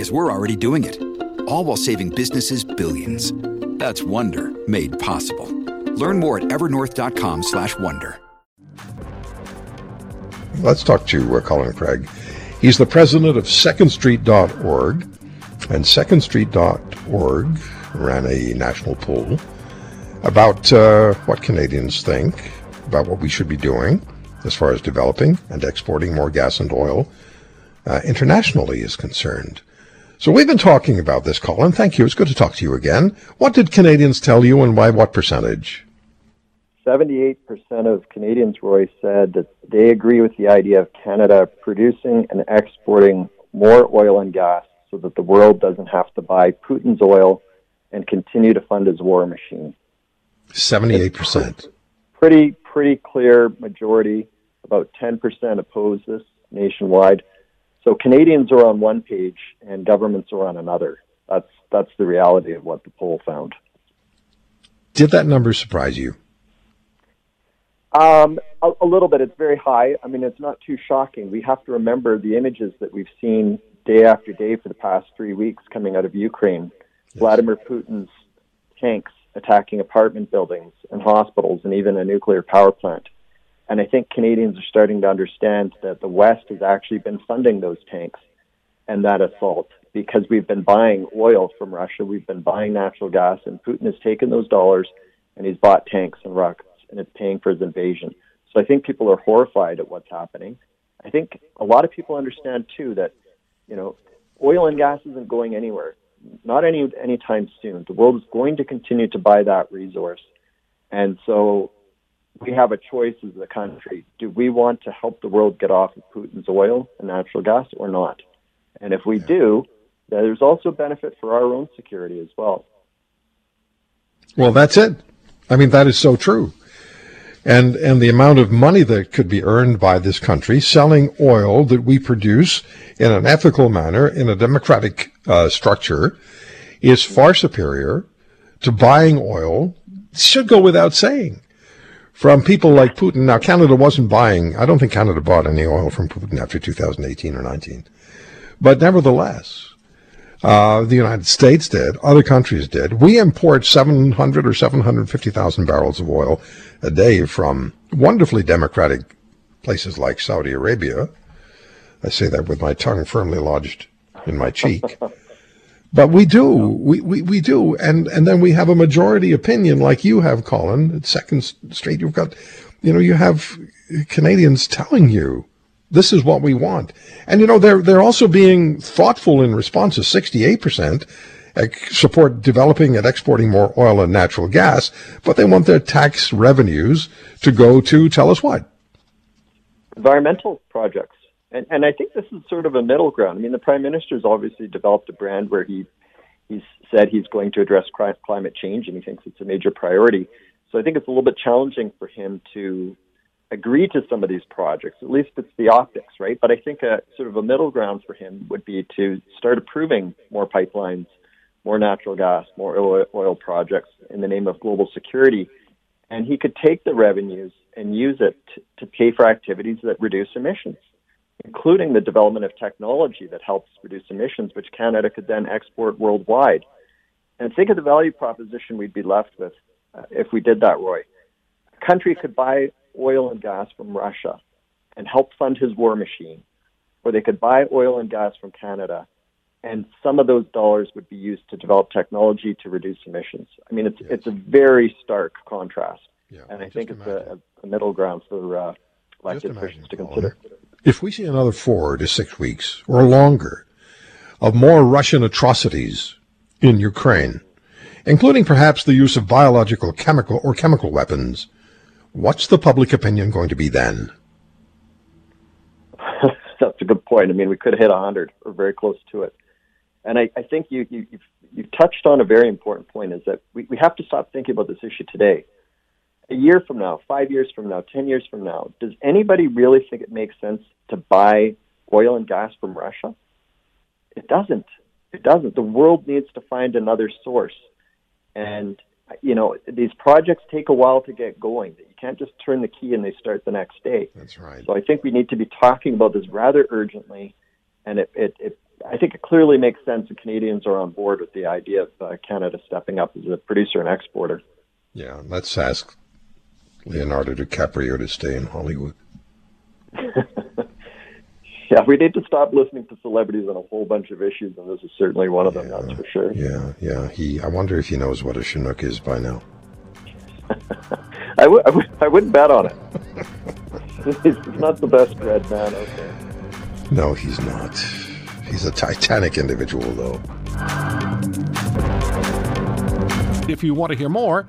because we're already doing it. All while saving businesses billions. That's Wonder made possible. Learn more at evernorth.com/wonder. Let's talk to uh, Colin Craig. He's the president of secondstreet.org and secondstreet.org ran a national poll about uh, what Canadians think about what we should be doing as far as developing and exporting more gas and oil uh, internationally is concerned. So we've been talking about this, Colin. Thank you. It's good to talk to you again. What did Canadians tell you and by what percentage? 78% of Canadians, Roy, said that they agree with the idea of Canada producing and exporting more oil and gas so that the world doesn't have to buy Putin's oil and continue to fund his war machine. 78%. Pretty, pretty clear majority. About 10% oppose this nationwide. So Canadians are on one page and governments are on another. That's that's the reality of what the poll found. Did that number surprise you? Um, a, a, little bit. It's very high. I mean, it's not too shocking. We have to remember the images that we've seen day after day for the past three weeks coming out of Ukraine. Yes. Vladimir Putin's tanks attacking apartment buildings and hospitals and even a nuclear power plant. And I think Canadians are starting to understand that the West has actually been funding those tanks and that assault because we've been buying oil from Russia, we've been buying natural gas, and Putin has taken those dollars and he's bought tanks and rockets and is paying for his invasion. So I think people are horrified at what's happening. I think a lot of people understand too that, you know, oil and gas isn't going anywhere, not any anytime soon. The world is going to continue to buy that resource, and so we have a choice as a country. Do we want to help the world get off of Putin's oil and natural gas or not? And if we yeah. do, there's also benefit for our own security as well. Well, that's it. I mean, that is so true. And, and the amount of money that could be earned by this country selling oil that we produce in an ethical manner, in a democratic uh, structure, is far superior to buying oil. Should go without saying from people like Putin. Now, Canada wasn't buying, I don't think Canada bought any oil from Putin after 2018 or 19. But nevertheless, uh, the United States did, other countries did. We import 700 or 750,000 barrels of oil a day from wonderfully democratic places like Saudi Arabia. I say that with my tongue firmly lodged in my cheek. But we do, we, we, we do, and and then we have a majority opinion like you have, Colin. Second Street, you've got, you know, you have Canadians telling you this is what we want, and you know they're they're also being thoughtful in responses. Sixty eight percent eh, support developing and exporting more oil and natural gas, but they want their tax revenues to go to tell us what? Environmental projects and, and I think this is sort of a middle ground. I mean, the prime minister's obviously developed a brand where he he's said he's going to address climate change, and he thinks it's a major priority. So I think it's a little bit challenging for him to agree to some of these projects. At least it's the optics, right? But I think a sort of a middle ground for him would be to start approving more pipelines, more natural gas, more oil, oil projects in the name of global security. And he could take the revenues and use it to, to pay for activities that reduce emissions including the development of technology that helps reduce emissions, which Canada could then export worldwide. And think of the value proposition we'd be left with uh, if we did that, Roy. A country could buy oil and gas from Russia and help fund his war machine, or they could buy oil and gas from Canada, and some of those dollars would be used to develop technology to reduce emissions. I mean, it's yes. it's a very stark contrast, yeah, and I think it's a, a, middle ground for uh, elected officials to consider. If we see another four to six weeks or longer of more Russian atrocities in Ukraine, including perhaps the use of biological, chemical, or chemical weapons, what's the public opinion going to be then? That's a good point. I mean, we could hit 100 or very close to it. And I, I think you, you, you've touched on a very important point is that we, we have to stop thinking about this issue today. A year from now, five years from now, 10 years from now, does anybody really think it makes sense to buy oil and gas from Russia? It doesn't. It doesn't. The world needs to find another source. And, you know, these projects take a while to get going. You can't just turn the key and they start the next day. That's right. So I think we need to be talking about this rather urgently. And it, it, it I think it clearly makes sense that Canadians are on board with the idea of uh, Canada stepping up as a producer and exporter. Yeah, let's ask Leonardo DiCaprio to stay in Hollywood. yeah, we need to stop listening to celebrities on a whole bunch of issues, and this is certainly one of them. Yeah, that's for sure. Yeah, yeah. He. I wonder if he knows what a Chinook is by now. I, w- I, w- I wouldn't bet on it. he's not the best red man out there. No, he's not. He's a titanic individual, though. If you want to hear more,